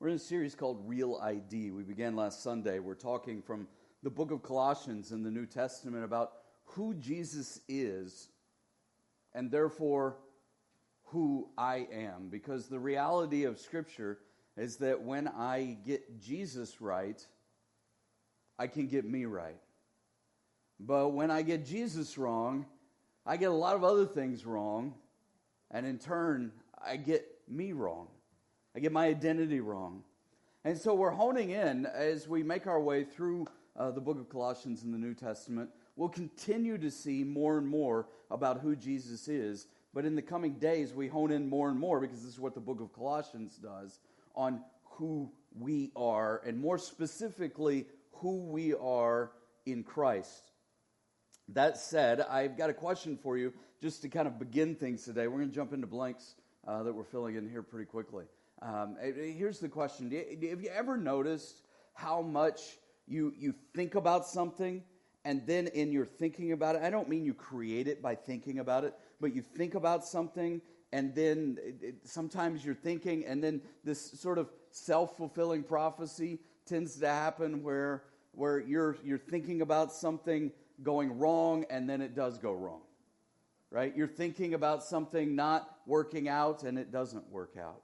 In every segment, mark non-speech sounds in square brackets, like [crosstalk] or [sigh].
We're in a series called Real ID. We began last Sunday. We're talking from the book of Colossians in the New Testament about who Jesus is and therefore who I am. Because the reality of Scripture is that when I get Jesus right, I can get me right. But when I get Jesus wrong, I get a lot of other things wrong, and in turn, I get me wrong. I get my identity wrong. And so we're honing in as we make our way through uh, the book of Colossians in the New Testament. We'll continue to see more and more about who Jesus is. But in the coming days, we hone in more and more because this is what the book of Colossians does on who we are, and more specifically, who we are in Christ. That said, I've got a question for you just to kind of begin things today. We're going to jump into blanks uh, that we're filling in here pretty quickly. Um, eh, eh, here's the question Have you ever noticed how much you, you think about something and then in your thinking about it, I don't mean you create it by thinking about it, but you think about something and then it, it, sometimes you're thinking, and then this sort of self fulfilling prophecy tends to happen where, where you're, you're thinking about something going wrong and then it does go wrong. Right? You're thinking about something not working out and it doesn't work out.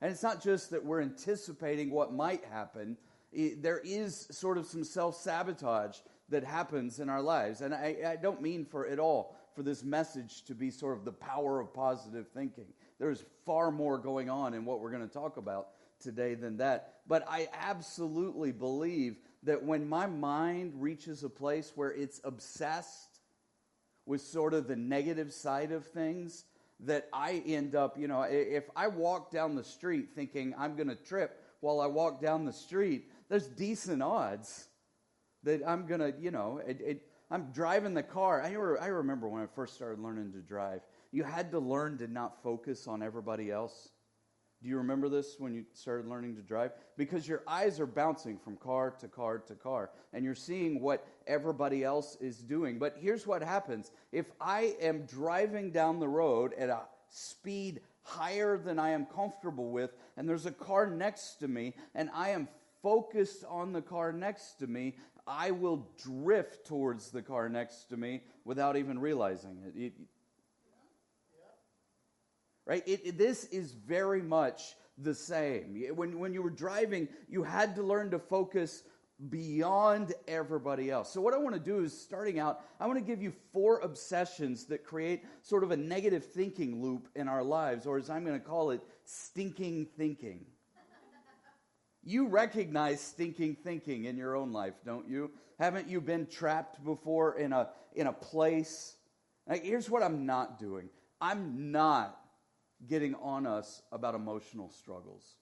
And it's not just that we're anticipating what might happen, there is sort of some self sabotage that happens in our lives. And I, I, don't mean for it all for this message to be sort of the power of positive thinking. There's far more going on in what we're going to talk about today than that. But I absolutely believe that when my mind reaches a place where it's obsessed with sort of the negative side of things, that I end up, you know, if I walk down the street thinking I'm going to trip while I walk down the street, there's decent odds that I'm going to, you know, it, it, I'm driving the car. I, re- I remember when I first started learning to drive, you had to learn to not focus on everybody else. Do you remember this when you started learning to drive? Because your eyes are bouncing from car to car to car, and you're seeing what everybody else is doing. But here's what happens if I am driving down the road at a speed higher than I am comfortable with, and there's a car next to me, and I am focused on the car next to me, I will drift towards the car next to me without even realizing it. Right? It, it, this is very much the same. When, when you were driving, you had to learn to focus beyond everybody else. So, what I want to do is starting out, I want to give you four obsessions that create sort of a negative thinking loop in our lives, or as I'm going to call it, stinking thinking. You recognize stinking thinking in your own life, don't you? Haven't you been trapped before in a, in a place? Here's what I'm not doing I'm not getting on us about emotional struggles.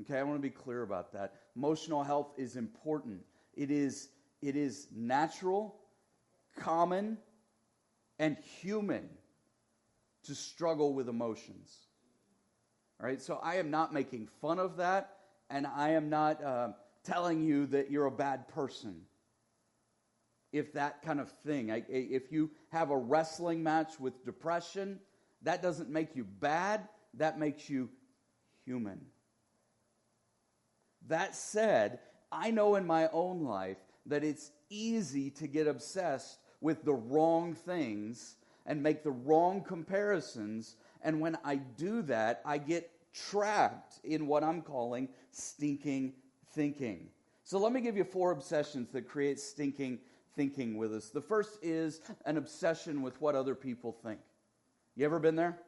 Okay, I want to be clear about that. Emotional health is important. It is, it is natural, common, and human to struggle with emotions. All right, so I am not making fun of that, and I am not uh, telling you that you're a bad person. If that kind of thing, I, if you have a wrestling match with depression, that doesn't make you bad, that makes you human. That said, I know in my own life that it's easy to get obsessed with the wrong things and make the wrong comparisons. And when I do that, I get trapped in what I'm calling stinking thinking. So let me give you four obsessions that create stinking thinking with us. The first is an obsession with what other people think. You ever been there?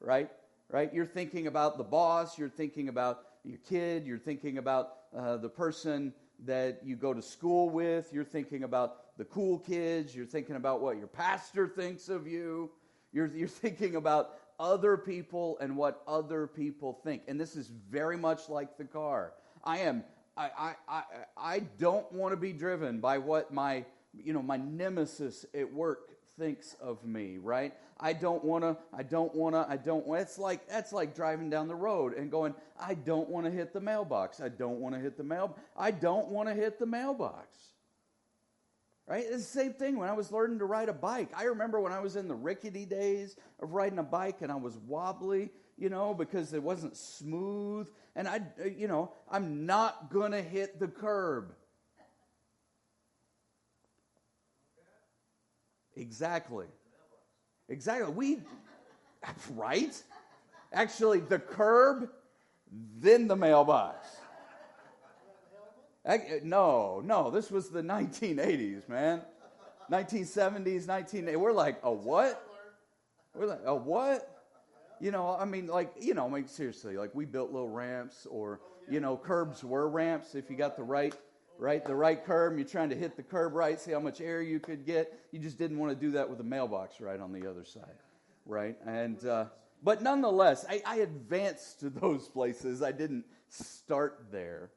Right? Right? You're thinking about the boss, you're thinking about your kid, you're thinking about uh, the person that you go to school with, you're thinking about the cool kids, you're thinking about what your pastor thinks of you, you're, you're [laughs] thinking about other people and what other people think. And this is very much like the car. I am I, I, I, I don't want to be driven by what my you know my nemesis at work thinks of me, right? I don't want to, I don't want to, I don't want, it's like, that's like driving down the road and going, I don't want to hit the mailbox. I don't want to hit the mail, I don't want to hit the mailbox. Right? It's the same thing when I was learning to ride a bike. I remember when I was in the rickety days of riding a bike and I was wobbly, you know, because it wasn't smooth. And I, uh, you know, I'm not going to hit the curb. Exactly. Exactly. We, right? Actually, the curb, then the mailbox. I, no, no, this was the 1980s, man. 1970s, 19. We're like, a what? We're like, a what? You know, I mean, like, you know, I mean, seriously, like we built little ramps, or you know, curbs were ramps if you got the right, right, the right curb. You're trying to hit the curb right, see how much air you could get. You just didn't want to do that with a mailbox right on the other side, right? And uh, but nonetheless, I, I advanced to those places. I didn't start there.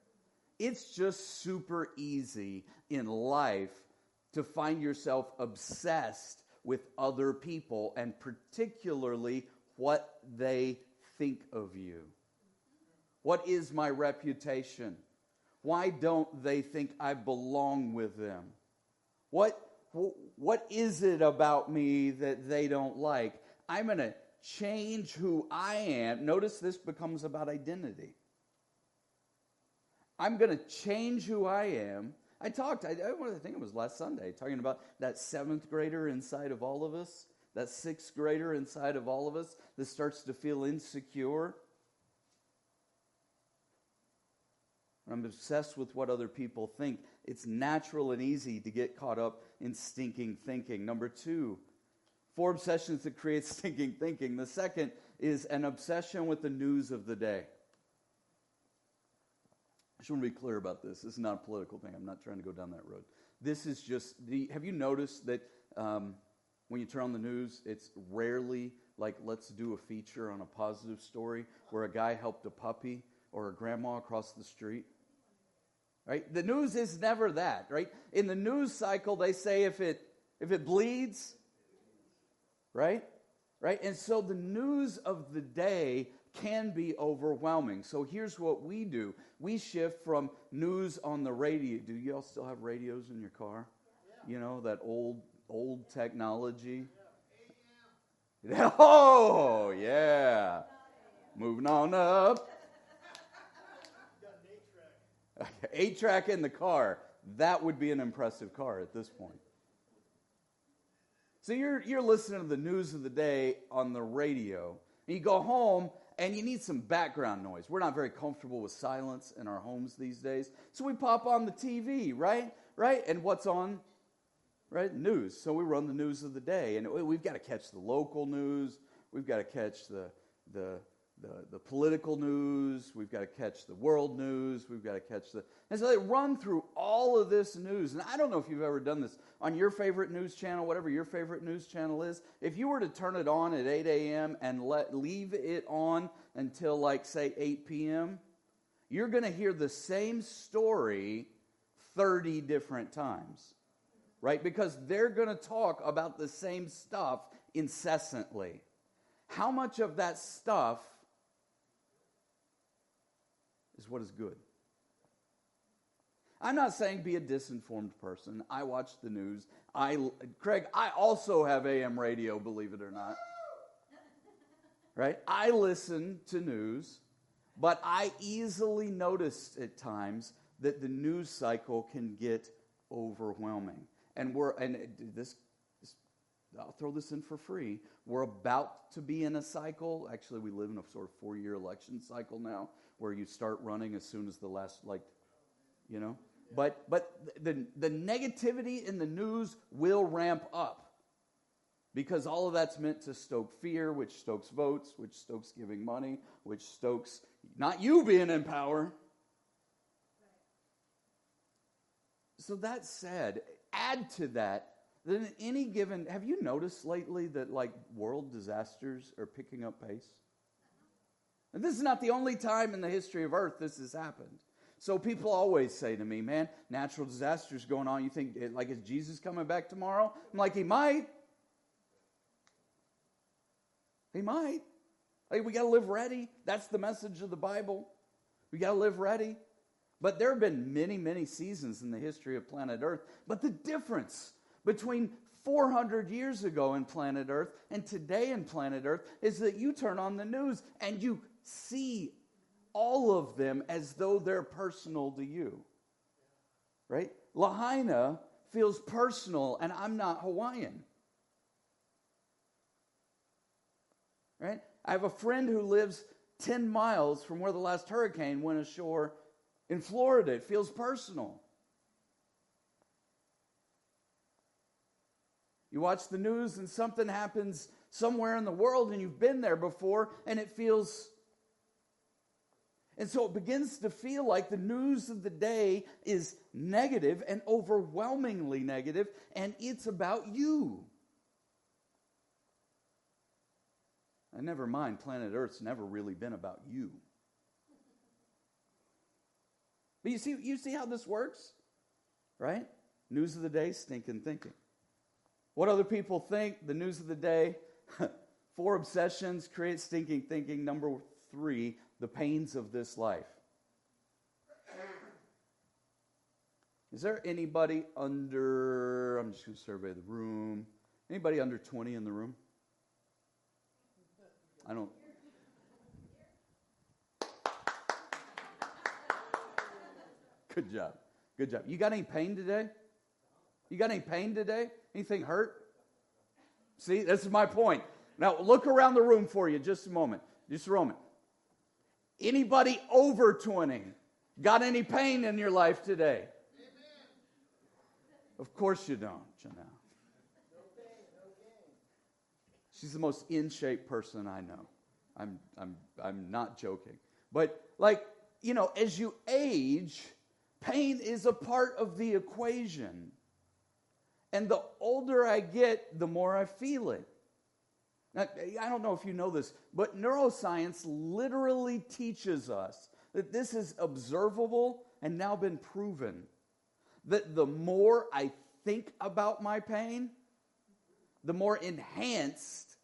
It's just super easy in life to find yourself obsessed with other people and particularly what they think of you. What is my reputation? Why don't they think I belong with them? What, what is it about me that they don't like? I'm going to change who I am. Notice this becomes about identity. I'm going to change who I am I talked, I, I think it was last Sunday, talking about that seventh grader inside of all of us, that sixth grader inside of all of us that starts to feel insecure. I'm obsessed with what other people think. It's natural and easy to get caught up in stinking thinking. Number two, four obsessions that create [laughs] stinking thinking. The second is an obsession with the news of the day. I just want to be clear about this. This is not a political thing. I'm not trying to go down that road. This is just the. Have you noticed that um, when you turn on the news, it's rarely like let's do a feature on a positive story where a guy helped a puppy or a grandma across the street? Right? The news is never that, right? In the news cycle, they say if it if it bleeds, right? Right? And so the news of the day can be overwhelming. So here's what we do we shift from news on the radio. Do y'all still have radios in your car? You know, that old, old technology? [laughs] Oh, yeah. Moving on up. [laughs] Eight track in the car. That would be an impressive car at this point. So you're, you're listening to the news of the day on the radio. And you go home and you need some background noise. We're not very comfortable with silence in our homes these days. So we pop on the TV, right? Right? And what's on? Right? News. So we run the news of the day. And we've got to catch the local news. We've got to catch the, the, the, the political news. We've got to catch the world news. We've got to catch the. And so they run through all of this news. And I don't know if you've ever done this on your favorite news channel, whatever your favorite news channel is. If you were to turn it on at 8 a.m. and let leave it on until like say 8 p.m., you're going to hear the same story 30 different times. Right? Because they're going to talk about the same stuff incessantly. How much of that stuff is what is good. I'm not saying be a disinformed person. I watch the news. I Craig, I also have AM radio, believe it or not. Right? I listen to news, but I easily notice at times that the news cycle can get overwhelming. And we're and this I'll throw this in for free. We're about to be in a cycle. Actually, we live in a sort of four year election cycle now where you start running as soon as the last, like, you know? But, but the, the negativity in the news will ramp up because all of that's meant to stoke fear, which stokes votes, which stokes giving money, which stokes not you being in power. So that said, add to that then any given have you noticed lately that like world disasters are picking up pace and this is not the only time in the history of earth this has happened. So people always say to me man natural disasters going on. You think eh, like is jesus coming back tomorrow? I'm like he might. He might. Like, we got to live ready. That's the message of the bible. We got to live ready. But there have been many many seasons in the history of planet earth. But the difference between 400 years ago in planet Earth and today in planet Earth is that you turn on the news and you see all of them as though they're personal to you. Right? Lahaina feels personal, and I'm not Hawaiian. Right? I have a friend who lives 10 miles from where the last hurricane went ashore in Florida. It feels personal. You watch the news and something happens somewhere in the world and you've been there before and it feels. And so it begins to feel like the news of the day is negative and overwhelmingly negative, and it's about you. And never mind, planet Earth's never really been about you. But you see, you see how this works? Right? News of the day, stinking thinking. What other people think, the news of the day. [laughs] Four obsessions create stinking thinking. Number three, the pains of this life. Is there anybody under, I'm just going to survey the room. Anybody under 20 in the room? I don't. Good job. Good job. You got any pain today? You got any pain today? Anything hurt? See, this is my point. Now look around the room for you just a moment. Just a moment. Anybody over 20 got any pain in your life today? Of course you don't, Janelle. She's the most in shape person I know. I'm, I'm, I'm not joking. But, like, you know, as you age, pain is a part of the equation. And the older I get, the more I feel it. Now, I don't know if you know this, but neuroscience literally teaches us that this is observable and now been proven. That the more I think about my pain, the more enhanced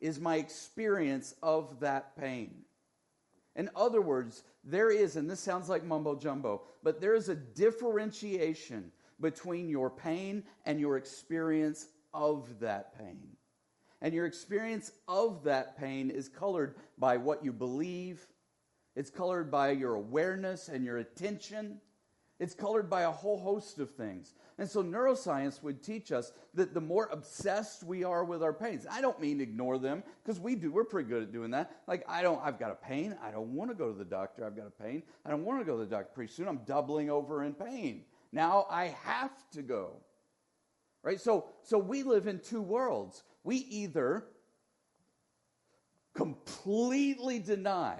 is my experience of that pain. In other words, there is, and this sounds like mumbo jumbo, but there is a differentiation between your pain and your experience of that pain. And your experience of that pain is colored by what you believe, it's colored by your awareness and your attention, it's colored by a whole host of things. And so neuroscience would teach us that the more obsessed we are with our pains, I don't mean ignore them because we do, we're pretty good at doing that. Like, I don't, I've got a pain. I don't want to go to the doctor. I've got a pain. I don't want to go to the doctor pretty soon. I'm doubling over in pain. Now I have to go. Right? So, so we live in two worlds. We either completely deny,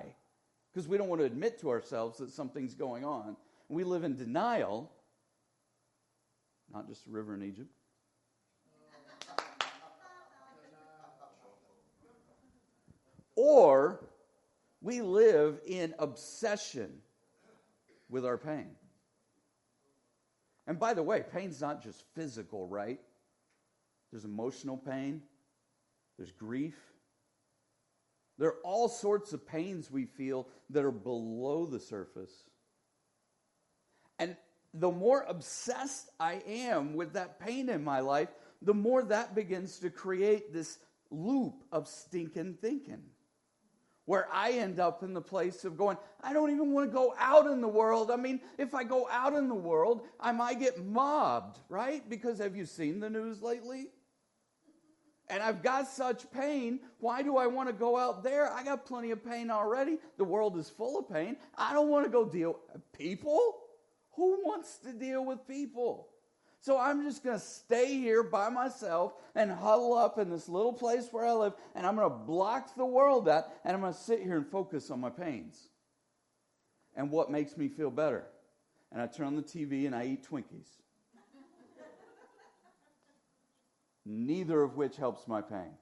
because we don't want to admit to ourselves that something's going on. We live in denial, not just a river in Egypt. or we live in obsession with our pain. And by the way, pain's not just physical, right? There's emotional pain, there's grief. There are all sorts of pains we feel that are below the surface. And the more obsessed I am with that pain in my life, the more that begins to create this loop of stinking thinking where I end up in the place of going, I don't even want to go out in the world. I mean, if I go out in the world, I might get mobbed, right? Because have you seen the news lately? And I've got such pain. Why do I want to go out there? I got plenty of pain already. The world is full of pain. I don't want to go deal people. Who wants to deal with people? So I'm just going to stay here by myself and huddle up in this little place where I live, and I'm going to block the world out, and I'm going to sit here and focus on my pains and what makes me feel better. And I turn on the TV and I eat Twinkies. Neither of which helps my pain.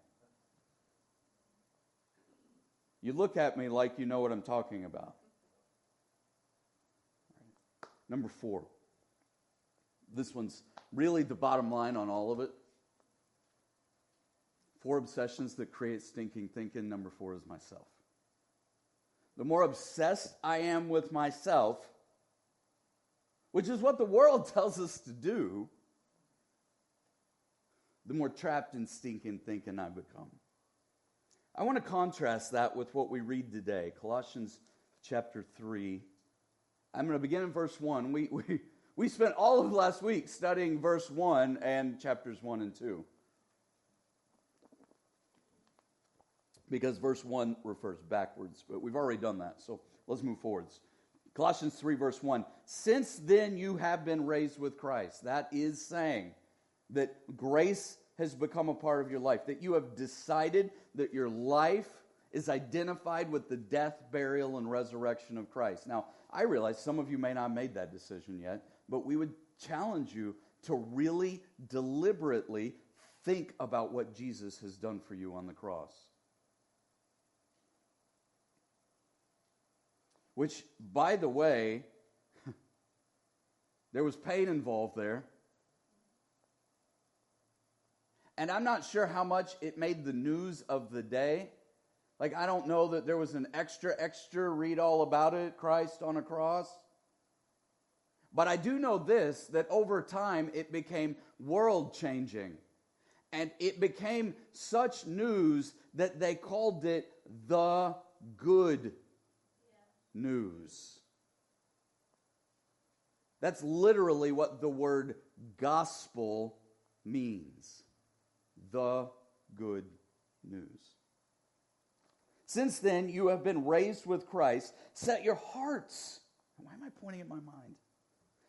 You look at me like you know what I'm talking about. Number four. This one's really the bottom line on all of it. Four obsessions that create stinking thinking. Number four is myself. The more obsessed I am with myself, which is what the world [laughs] tells us to do, the more trapped and stinking thinking I become. I want to contrast that with what we read today Colossians chapter 3. I'm going to begin in verse 1. We, we, we spent all of last week studying verse 1 and chapters 1 and 2. Because verse 1 refers backwards, but we've already done that. So let's move forwards. Colossians 3, verse 1. Since then you have been raised with Christ. That is saying that grace has become a part of your life, that you have decided that your life is identified with the death, burial, and resurrection of Christ. Now, I realize some of you may not have made that decision yet, but we would challenge you to really deliberately think about what Jesus has done for you on the cross. Which, by the way, [laughs] there was pain involved there. And I'm not sure how much it made the news of the day. Like, I don't know that there was an extra, extra read all about it Christ on a cross. But I do know this that over time it became world changing. And it became such news that they called it the good news. That's literally what the word gospel means the good news. Since then, you have been raised with Christ. Set your hearts. Why am I pointing at my mind?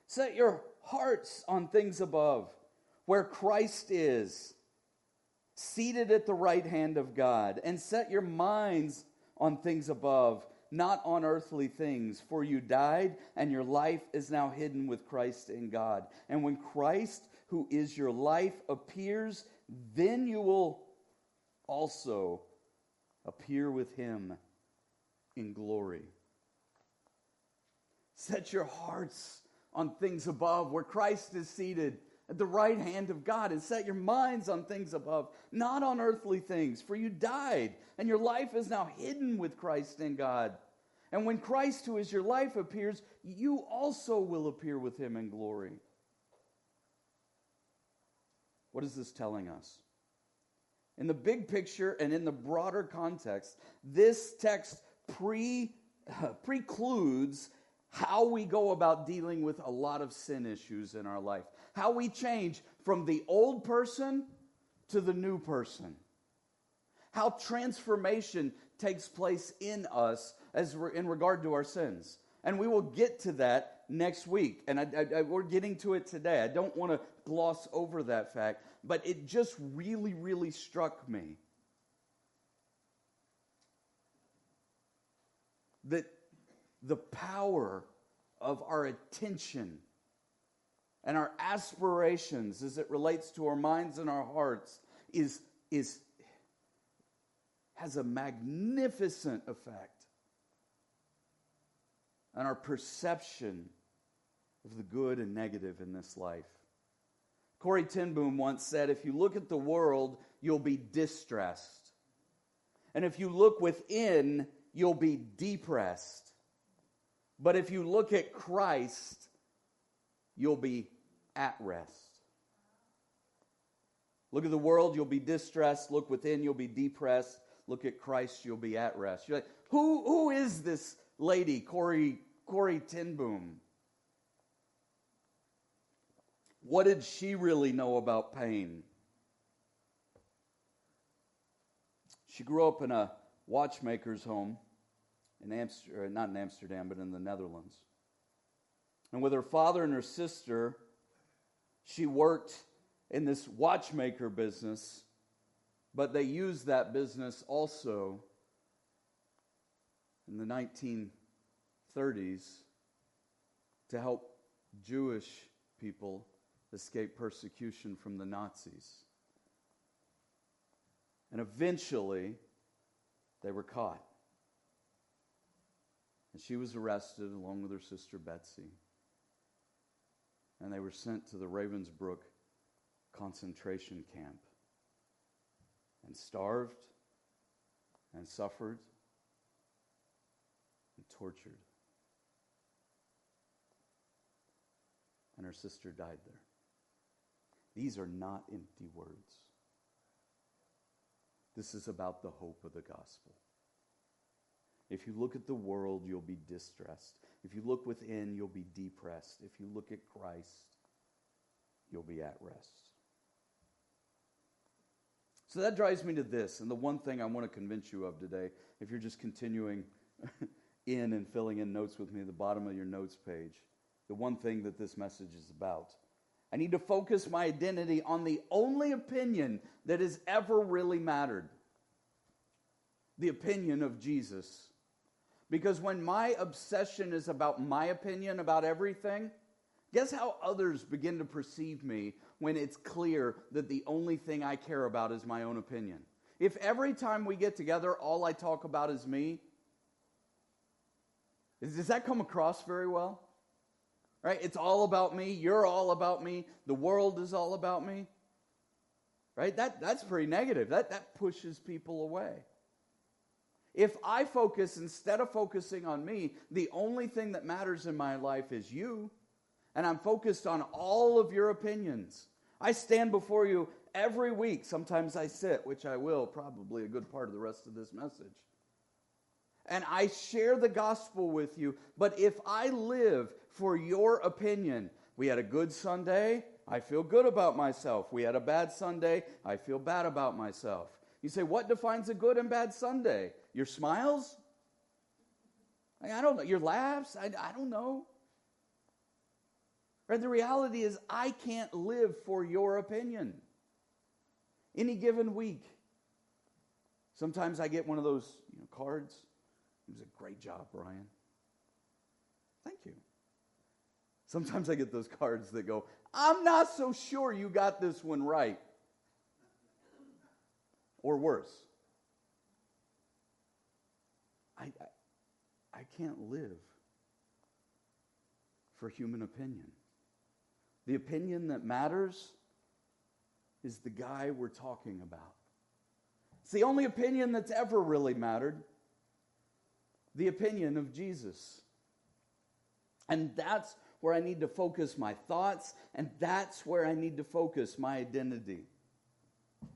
Set your hearts on things above, where Christ is, seated at the right hand of God, and set your minds on things above, not on earthly things. For you died, and your life is now hidden with Christ in God. And when Christ, who is your life, appears, then you will also appear with him in glory. Set your hearts on things above where Christ is seated at the right hand of God and set your minds on things above, not on earthly things, for you died and your life is now hidden with Christ in God. And when Christ, who is your life, appears, you also will appear with him in glory. What is this telling us? In the big picture and in the broader context, this text pre, [laughs] precludes how we go about dealing with a lot of sin issues in our life, how we change from the old person to the new person, how transformation takes place in us as in regard to our sins. And we will get to that next week. And I, I, we're getting to it today. I don't want to gloss over that fact, but it just really, really struck me that the power of our attention and our aspirations as it relates to our minds and our hearts is, is has a magnificent effect on our perception of the good and negative in this life. Corrie ten Boom once said, If you look at the world, you'll be distressed. And if you look within, you'll be depressed. But if you look at Christ, you'll be at rest. Look at the world, you'll be distressed. Look within, you'll be depressed. Look at Christ, you'll be at rest. You're like, who, who is this lady, Corey, Corrie ten What did she really know about pain? She grew up in a watchmaker's home in Amsterdam, not in Amsterdam, but in the Netherlands. And with her father and her sister, she worked in this watchmaker business, but they used that business also in the 1930s to help Jewish people escape persecution from the Nazis. And eventually, they were caught. And she was arrested along with her sister Betsie. And they were sent to the Ravensbrück concentration camp and starved and suffered and tortured. And her sister died there. These are not empty words. This is about the hope of the gospel. If you look at the world, you'll be distressed. If you look within, you'll be depressed. If you look at Christ, you'll be at rest. So that drives me to this, and the one thing I want to convince you of today, if you're just continuing [laughs] in and filling in notes with me at the bottom of your notes page, the one thing that this message is about. I need to focus my identity on the only opinion that has ever really mattered the opinion of Jesus. Because when my obsession is about my opinion about everything, guess how others begin to perceive me when it's clear that the only thing I care about is my own opinion? If every time we get together, all I talk about is me, does that come across very well? Right? It's all about me. You're all about me. The world is all about me. Right? That, that's pretty negative. That, that pushes people away. If I focus, instead of focusing on me, the only thing that matters in my life is you, and I'm focused on all of your opinions. I stand before you every week. Sometimes I sit, which I will probably a good part of the rest of this message. And I share the gospel with you. But if I live for your opinion, we had a good Sunday, I feel good about myself. We had a bad Sunday, I feel bad about myself. You say, what defines a good and bad Sunday? Your smiles? I don't know. Your laughs? I, I don't know. Right? The reality is, I can't live for your opinion. Any given week, sometimes I get one of those you know, cards. It was a great job, Brian. Thank you. Sometimes I get those cards that go, I'm not so sure you got this one right. Or worse. I, I, I can't live for human opinion. The opinion that matters is the guy we're talking about. It's the only opinion that's ever really mattered the opinion of Jesus. And that's where I need to focus my thoughts, and that's where I need to focus my identity.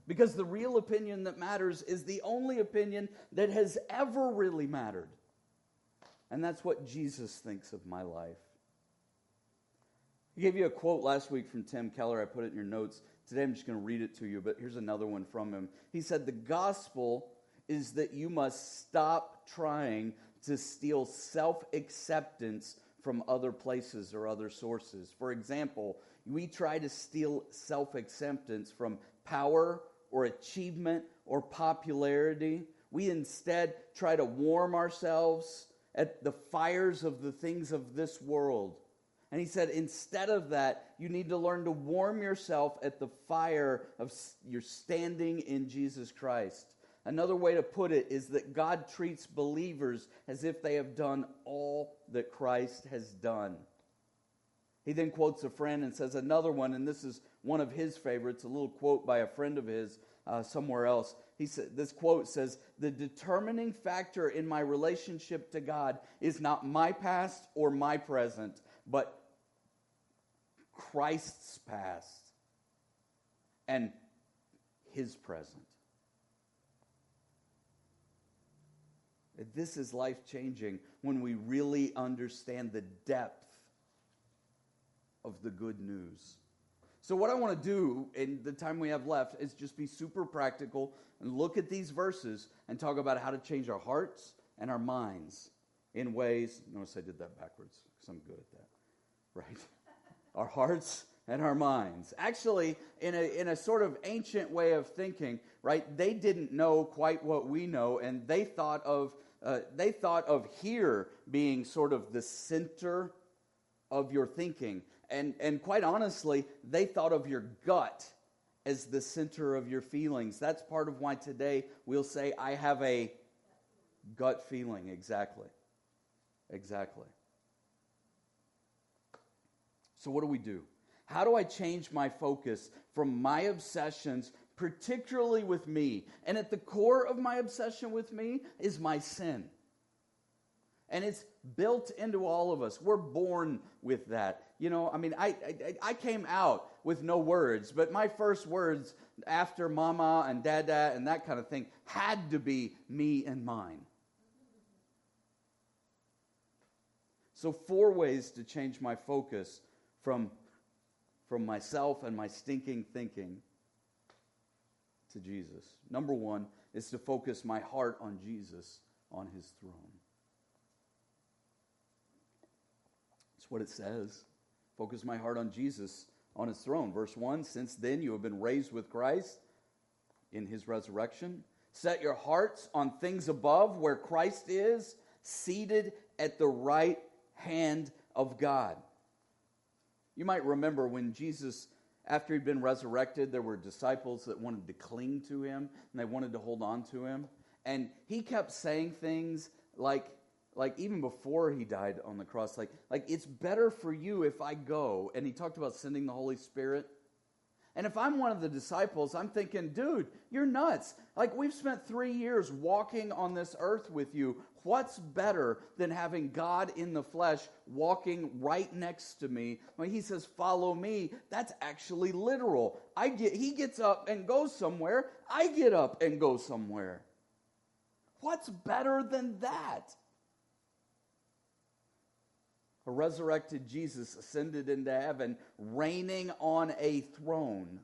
Because the real opinion that matters is the only opinion that has ever really mattered. And that's what Jesus thinks of my life. I gave you a quote last week from Tim Keller. I put it in your notes. Today I'm just going to read it to you, but here's another one from him. He said, The gospel is that you must stop trying to steal self acceptance from other places or other sources. For example, we try to steal self acceptance from power or achievement or popularity. We instead try to warm ourselves at the fires of the things of this world. And he said, instead of that, you need to learn to warm yourself at the fire of your standing in Jesus Christ. Another way to put it is that God treats believers as if they have done all that Christ has done. He then quotes a friend and says another one, and this is one of his favorites, a little quote by a friend of his uh, somewhere else. He said, this quote says, The determining factor in my relationship to God is not my past or my present, but Christ's past and his present. This is life changing when we really understand the depth of the good news. So, what I want to do in the time we have left is just be super practical and look at these verses and talk about how to change our hearts and our minds in ways. Notice I did that backwards because I'm good at that, right? [laughs] our hearts and our minds. Actually, in a, in a sort of ancient way of thinking, right, they didn't know quite what we know, and they thought of, uh, they thought of here being sort of the center of your thinking. And, and quite honestly, they thought of your gut as the center of your feelings. That's part of why today we'll say, I have a gut feeling. Exactly. Exactly. So, what do we do? How do I change my focus from my obsessions, particularly with me? And at the core of my obsession with me is my sin. And it's built into all of us. We're born with that. You know, I mean, I, I, I came out with no words, but my first words after mama and dada and that kind of thing had to be me and mine. So, four ways to change my focus from, from myself and my stinking thinking to Jesus. Number one is to focus my heart on Jesus on his throne. That's what it says. Focus my heart on Jesus on his throne. Verse 1 Since then you have been raised with Christ in his resurrection. Set your hearts on things above where Christ is, seated at the right hand of God. You might remember when Jesus, after he'd been resurrected, there were disciples that wanted to cling to him and they wanted to hold on to him. And he kept saying things like, like even before he died on the cross, like, like it's better for you if I go. And he talked about sending the Holy Spirit. And if I'm one of the disciples, I'm thinking, dude, you're nuts. Like, we've spent three years walking on this earth with you. What's better than having God in the flesh walking right next to me? When he says, follow me, that's actually literal. I get, he gets up and goes somewhere. I get up and go somewhere. What's better than that? A resurrected Jesus ascended into heaven, reigning on a throne.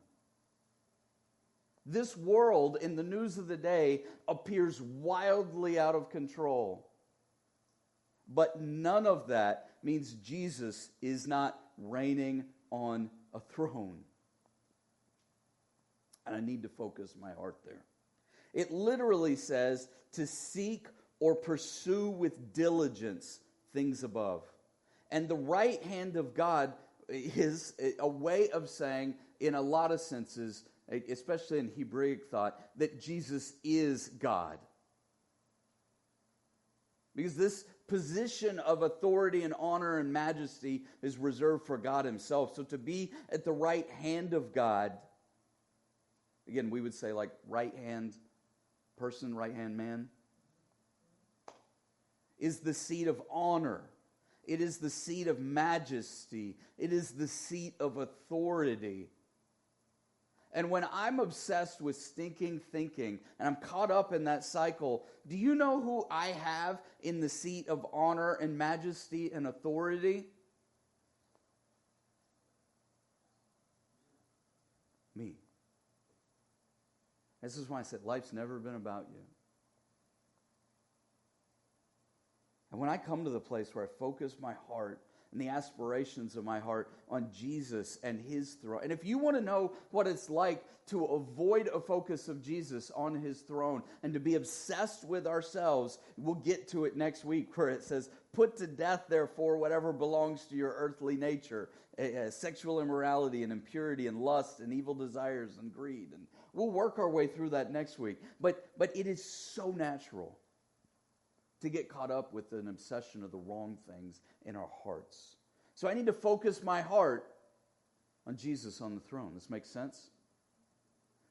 This world, in the news of the day, appears wildly out of control. But none of that means Jesus is not reigning on a throne. And I need to focus my heart there. It literally says to seek or pursue with diligence things above. And the right hand of God is a way of saying, in a lot of senses, especially in Hebraic thought, that Jesus is God. Because this position of authority and honor and majesty is reserved for God Himself. So to be at the right hand of God, again, we would say like right hand person, right hand man, is the seat of honor it is the seat of majesty. It is the seat of authority. And when I'm obsessed with stinking thinking and I'm caught up in that cycle, do you know who I have in the seat of honor and majesty and authority? Me. This is why I said life's never been about you. And when I come to the place where I focus my heart and the aspirations of my heart on Jesus and his throne. And if you want to know what it's like to avoid a focus of Jesus on his throne and to be obsessed with ourselves, we'll get to it next week where it says, Put to death, therefore, whatever belongs to your earthly nature uh, sexual immorality and impurity and lust and evil desires and greed. And we'll work our way through that next week. But, but it is so natural to get caught up with an obsession of the wrong things in our hearts. So I need to focus my heart on Jesus on the throne. This makes sense?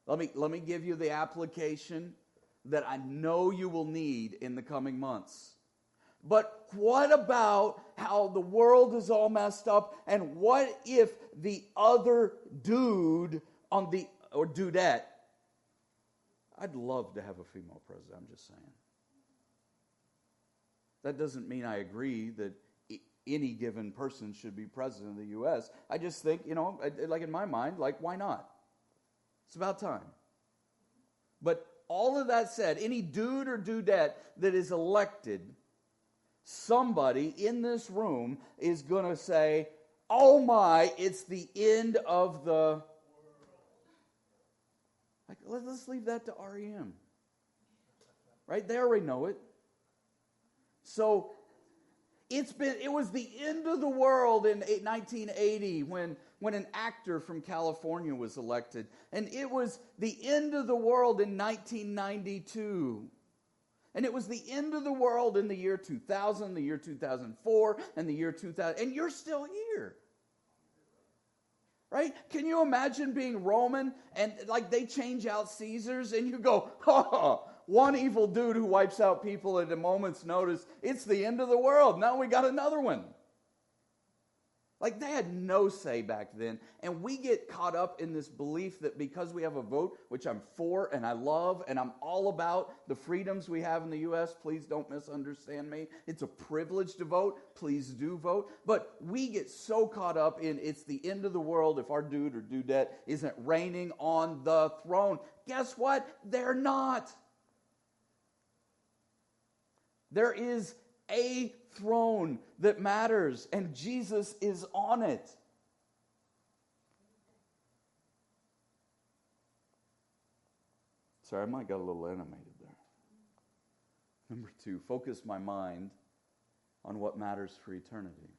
Let me, let me give you the application that I know you will need in the coming months. But what about how the world is all messed up? And what if the other dude on the, or dudette, I'd love to have a female president, I'm just saying. That doesn't mean I agree that any given person should be president of the U.S. I just think, you know, like in my mind, like, why not? It's about time. But all of that said, any dude or dudette that is elected, somebody in this room is going to say, oh my, it's the end of the. Like, let's leave that to REM. Right? They already know it. So it's been it was the end of the world in 1980 when when an actor from California was elected. And it was the end of the world in 1992 and it was the end of the world in the year 2000 the year 2004 and the year 2000 and you're still here. Right? Can you imagine being roman and like they change out caesars and you go [laughs] oh one evil dude who wipes out people at a moment's notice, it's the end of the world. Now we got another one. Like they had no say back then. And we get caught up in this belief that because we have a vote, which I'm for and I love and I'm all about the freedoms we have in the U.S., please don't misunderstand me. It's a privilege to vote. Please do vote. But we get so caught up in it's the end of the world if our dude or dudette isn't reigning on the throne. Guess what? They're not. There is a throne that matters, and Jesus is on it. Sorry, I might got a little animated there. Number two, focus my mind on what matters for eternity.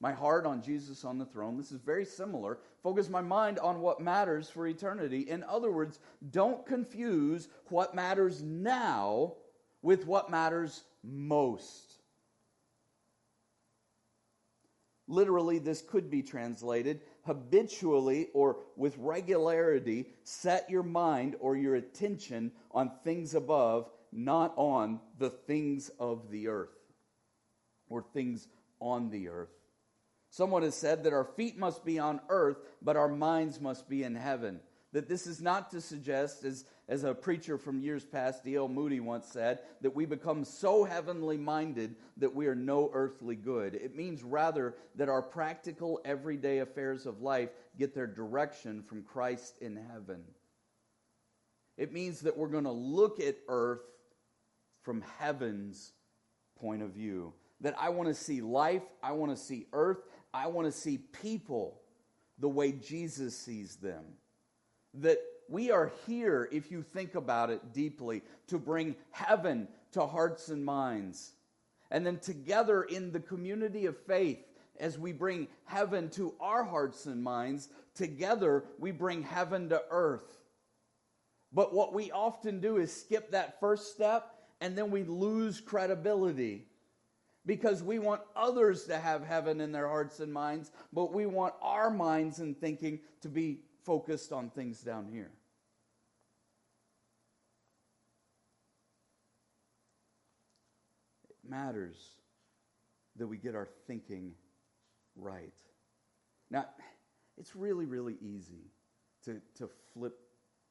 My heart on Jesus on the throne. This is very similar. Focus my mind on what matters for eternity. In other words, don't confuse what matters now with what matters most. Literally, this could be translated habitually or with regularity, set your mind or your attention on things above, not on the things of the earth or things on the earth. Someone has said that our feet must be on earth, but our minds must be in heaven. That this is not to suggest, as as a preacher from years past, D.L. Moody once said, that we become so heavenly minded that we are no earthly good. It means rather that our practical, everyday affairs of life get their direction from Christ in heaven. It means that we're going to look at earth from heaven's point of view. That I want to see life, I want to see earth, I want to see people the way Jesus sees them. That we are here, if you think about it deeply, to bring heaven to hearts and minds. And then together in the community of faith, as we bring heaven to our hearts and minds, together we bring heaven to earth. But what we often do is skip that first step and then we lose credibility because we want others to have heaven in their hearts and minds, but we want our minds and thinking to be focused on things down here. It matters that we get our thinking right. Now, it's really, really easy to, to flip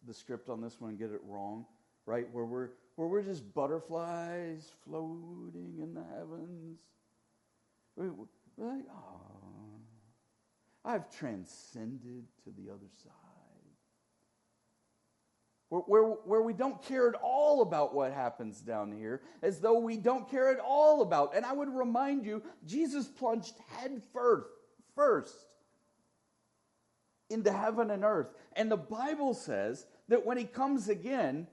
the script on this one and get it wrong, right? Where we're, where we're just butterflies floating in the heavens. We're like, oh, I've transcended to the other side where, where, where, we don't care at all about what happens down here, as though we don't care at all about. And I would remind you, Jesus plunged head first, first into heaven and earth. And the Bible says that when he comes again,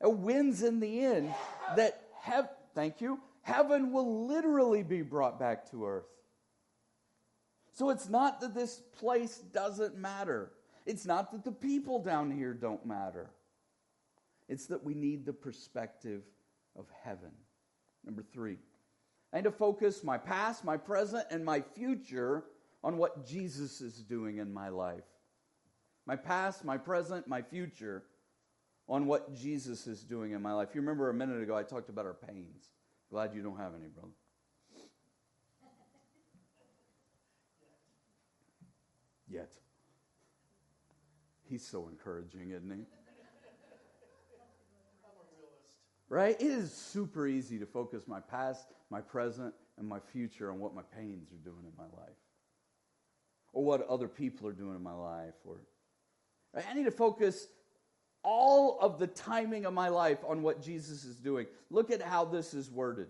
and wins in the end, that heaven, thank you, heaven will literally be brought back to earth. So it's not that this place doesn't matter. It's not that the people down here don't matter, it's that we need the perspective of heaven. Number three, I need to focus my past, my present, and my future on what Jesus is doing in my life. My past, my present, my future on what Jesus is doing in my life. You remember a minute ago I talked about our pains. Glad you don't have any, brother. Yet. He's so encouraging, isn't he? Right? It is super easy to focus my past, my present, and my future on what my pains are doing in my life. Or what other people are doing in my life. Or right? I need to focus all of the timing of my life on what Jesus is doing. Look at how this is worded.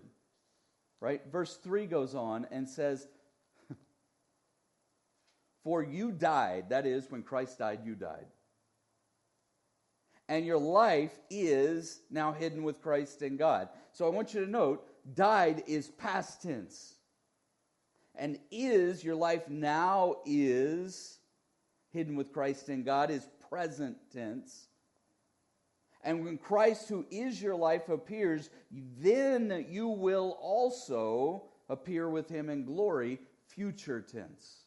Right? Verse 3 goes on and says, For you died, that is, when Christ died, you died. And your life is now hidden with Christ in God. So I want you to note died is past tense. And is, your life now is hidden with Christ in God, is present tense. And when Christ, who is your life, appears, then you will also appear with him in glory, future tense.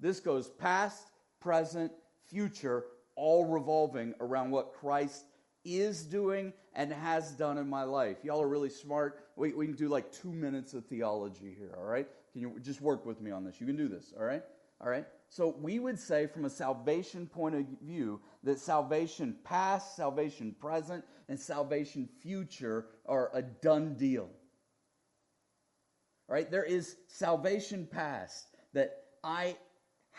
This goes past, present, future, all revolving around what Christ is doing and has done in my life. Y'all are really smart. We, we can do like two minutes of theology here, all right? Can you just work with me on this? You can do this, all right? All right? So we would say, from a salvation point of view, that salvation past, salvation present, and salvation future are a done deal. All right? There is salvation past, that I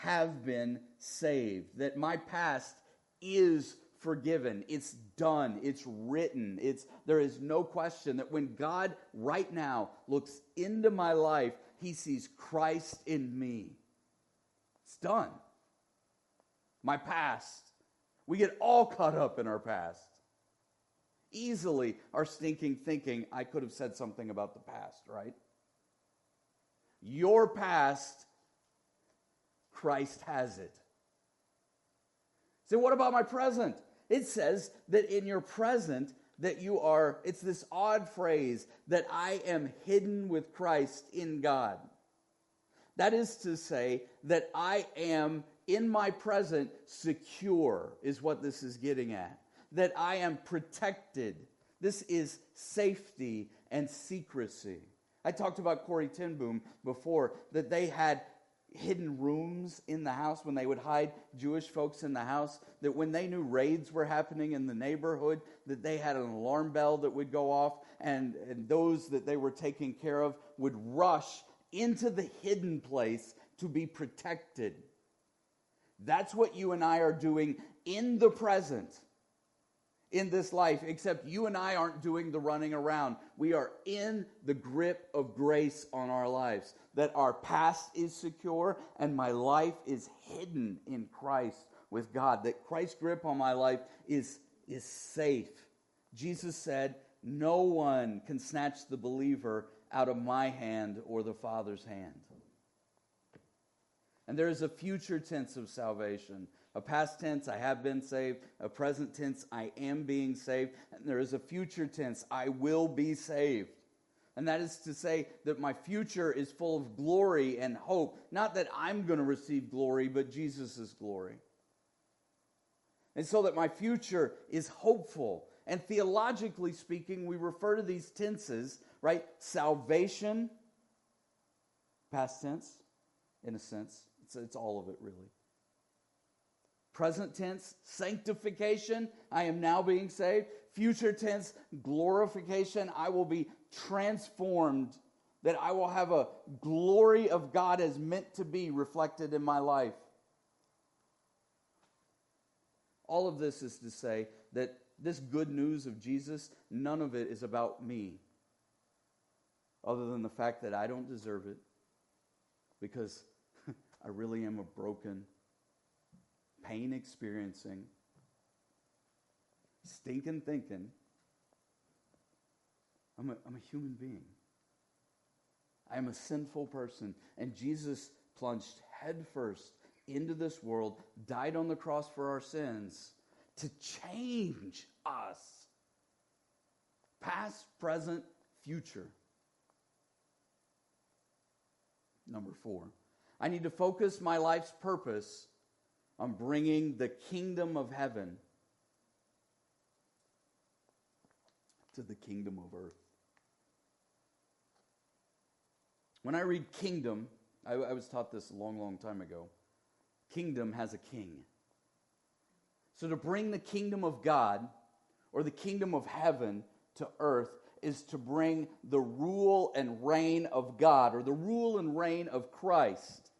have been saved, that my past is forgiven. It's done. It's written. It's there is no question that when God right now looks into my life, he sees Christ in me. It's done. My past. We get all caught up in our past. Easily our stinking thinking, I could have said something about the past, right? Your past, Christ has it. So, what about my present? It says that in your present, that you are, it's this odd phrase, that I am hidden with Christ in God. That is to say, that I am in my present secure, is what this is getting at. That I am protected. This is safety and secrecy. I talked about Corrie ten Boom before, that they had hidden rooms in the house when they would hide Jewish folks in the house that when they knew raids were happening in the neighborhood that they had an alarm bell that would go off and, and those that they were taking care of would rush into the hidden place to be protected that's what you and I are doing in the present in this life, except you and I aren't doing the running around. We are in the grip of grace on our lives, that our past is secure and my life is hidden in Christ with God, that Christ's grip on my life is, is safe. Jesus said, No one can snatch the believer out of my hand or the Father's hand. And there is a future tense of salvation a past tense, I have been saved. A present tense, I am being saved. And there is a future tense, I will be saved. And that is to say that my future is full of glory and hope. Not that I'm going to receive glory, but Jesus' glory. And so that my future is hopeful. And theologically speaking, we refer to these tenses, right? Salvation, past tense, in a sense. It's, it's all of it, really. Present tense, sanctification, I am now being saved. Future tense, glorification, I will be transformed, that I will have a glory of God as meant to be reflected in my life. All of this is to say that this good news of Jesus, none of it is about me, other than the fact that I don't deserve it, because [laughs] I really am a broken, pain experiencing, stinking thinking. I'm a, I'm a human being. I am a sinful person. And Jesus plunged headfirst into this world, died on the cross for our sins to change us. Past, present, future. Number four, I need to focus my life's purpose on bringing the kingdom of heaven to the kingdom of earth. When I read kingdom, I, I, was taught this a long, long time ago. Kingdom has a king. So to bring the kingdom of God or the kingdom of heaven to earth is to bring the rule and reign of God or the rule and reign of Christ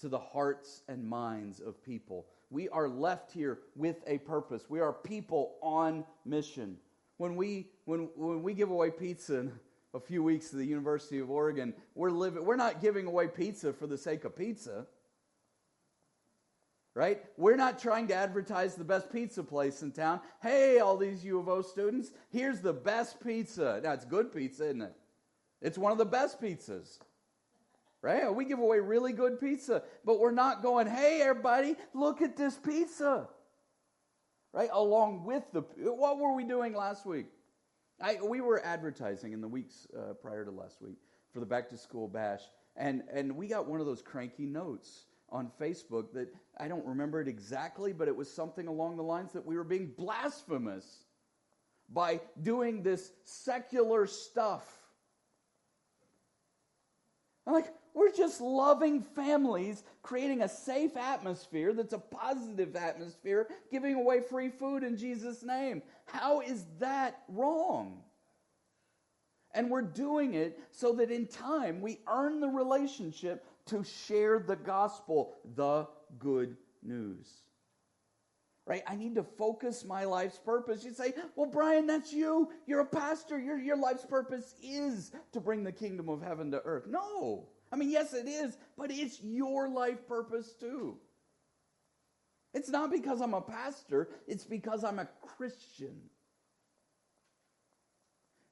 to the hearts and minds of people. We are left here with a purpose. We are people on mission. When we, when, when we give away pizza in a few weeks to the University of Oregon, we're, living, we're not giving away pizza for the sake of pizza. Right? We're not trying to advertise the best pizza place in town. Hey, all these U of O students, here's the best pizza. Now, it's good pizza, isn't it? It's one of the best pizzas right? We give away really good pizza, but we're not going, hey, everybody, look at this pizza, right? Along with the, what were we doing last week? I, we were advertising in the weeks uh, prior to last week for the back to school bash, and, and we got one of those cranky notes on Facebook that I don't remember it exactly, but it was something along the lines that we were being blasphemous by doing this secular stuff. I'm like, we're just loving families, creating a safe atmosphere that's a positive atmosphere, giving away free food in Jesus' name. How is that wrong? And we're doing it so that in time we earn the relationship to share the gospel, the good news. Right? I need to focus my life's purpose. You say, well, Brian, that's you. You're a pastor. Your, your life's purpose is to bring the kingdom of heaven to earth. No. I mean, yes, it is, but it's your life purpose too. It's not because I'm a pastor, it's because I'm a Christian.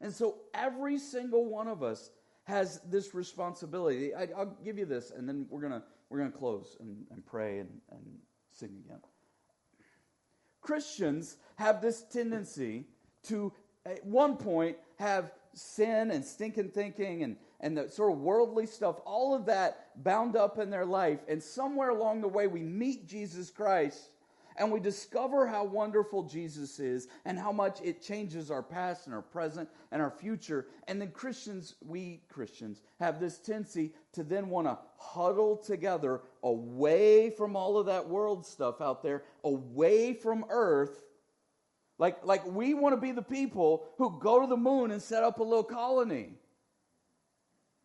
And so every single one of us has this responsibility. I, will give you this, and then we're gonna we're gonna close and, and pray and, and sing again. Christians have this tendency to, at one point, have sin and stinking thinking and, and the sort of worldly stuff, all of that bound up in their life. And somewhere along the way, we meet Jesus Christ and we discover how wonderful Jesus is and how much it changes our past and our present and our future. And then Christians, we Christians, have this tendency to then want to huddle together away from all of that world stuff out there, away from earth. Like, like we want to be the people who go to the moon and set up a little colony.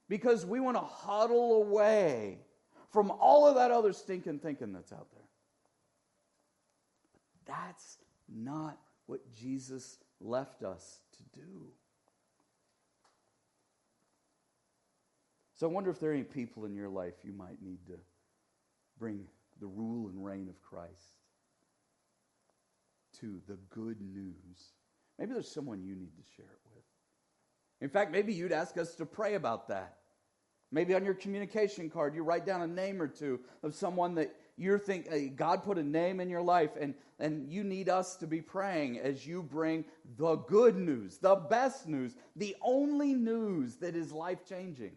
Because we want to huddle away from all of that other stinking thinking that's out there. That's not what Jesus left us to do. So I wonder if there are any people in your life you might need to bring the rule and reign of Christ to the good news. Maybe there's someone you need to share it with. In fact, maybe you'd ask us to pray about that. Maybe on your communication card, you write down a name or two of someone that you're thinking, God put a name in your life, and, and you need us to be praying as you bring the good news, the best news, the only news that is life changing.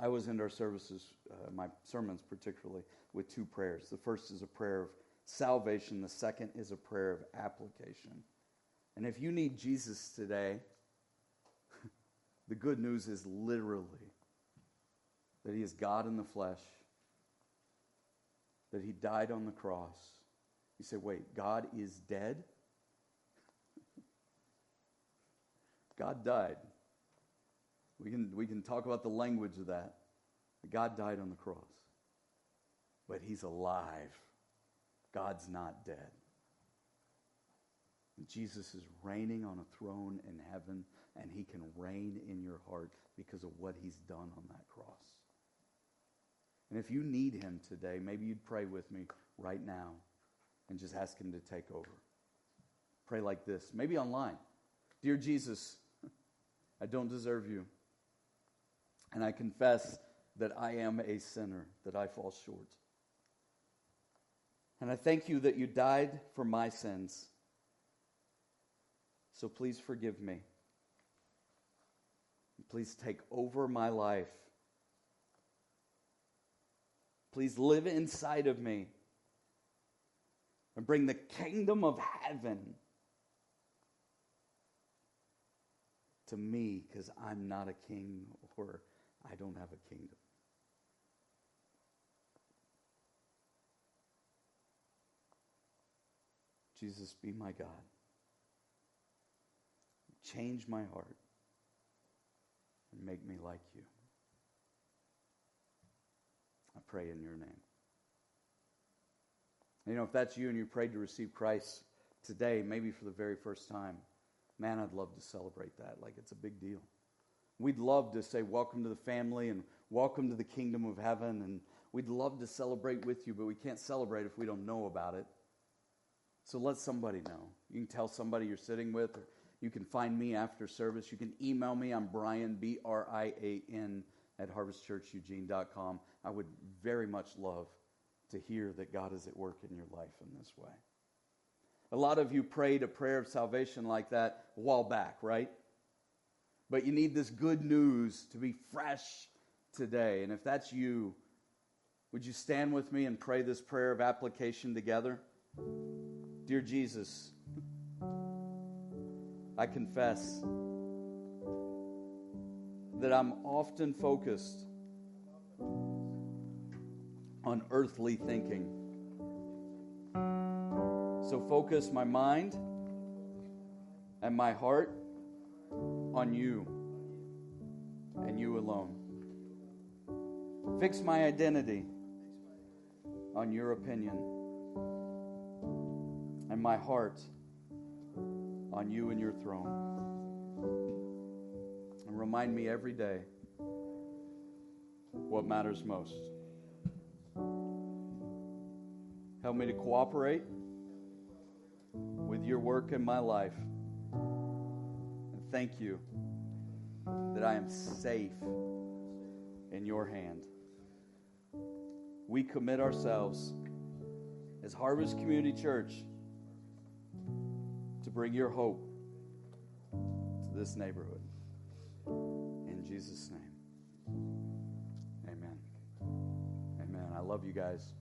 I was in our services, uh, my sermons particularly, with two prayers. The first is a prayer of salvation, the second is a prayer of application. And if you need Jesus today, [laughs] the good news is literally that he is God in the flesh, that he died on the cross. You say, wait, God is dead? [laughs] God died. We can, we can talk about the language of that. God died on the cross. But he's alive. God's not dead. Jesus is reigning on a throne in heaven, and he can reign in your heart because of what he's done on that cross. And if you need him today, maybe you'd pray with me right now and just ask him to take over. Pray like this, maybe online. Dear Jesus, I don't deserve you. And I confess that I am a sinner, that I fall short. And I thank you that you died for my sins. So please forgive me. Please take over my life. Please live inside of me and bring the kingdom of heaven to me because I'm not a king or I don't have a kingdom. Jesus, be my God. Change my heart and make me like you. I pray in your name. You know, if that's you and you prayed to receive Christ today, maybe for the very first time, man, I'd love to celebrate that. Like it's a big deal. We'd love to say, Welcome to the family and welcome to the kingdom of heaven. And we'd love to celebrate with you, but we can't celebrate if we don't know about it. So let somebody know. You can tell somebody you're sitting with, or you can find me after service. You can email me. I'm Brian, B R I A N, at harvestchurcheugene.com. I would very much love to hear that God is at work in your life in this way. A lot of you prayed a prayer of salvation like that a while back, right? But you need this good news to be fresh today. And if that's you, Would you stand with me and pray this prayer of application together? Dear Jesus, I confess that I'm often focused on earthly thinking. So focus my mind and my heart on you and you alone. Fix my identity on your opinion and my heart on you and your throne. And remind me every day what matters most. Help me to cooperate with your work in my life. And thank you that I am safe in your hand. We commit ourselves as Harvest Community Church bring your hope to this neighborhood. In Jesus' name. Amen. Amen. I love you guys.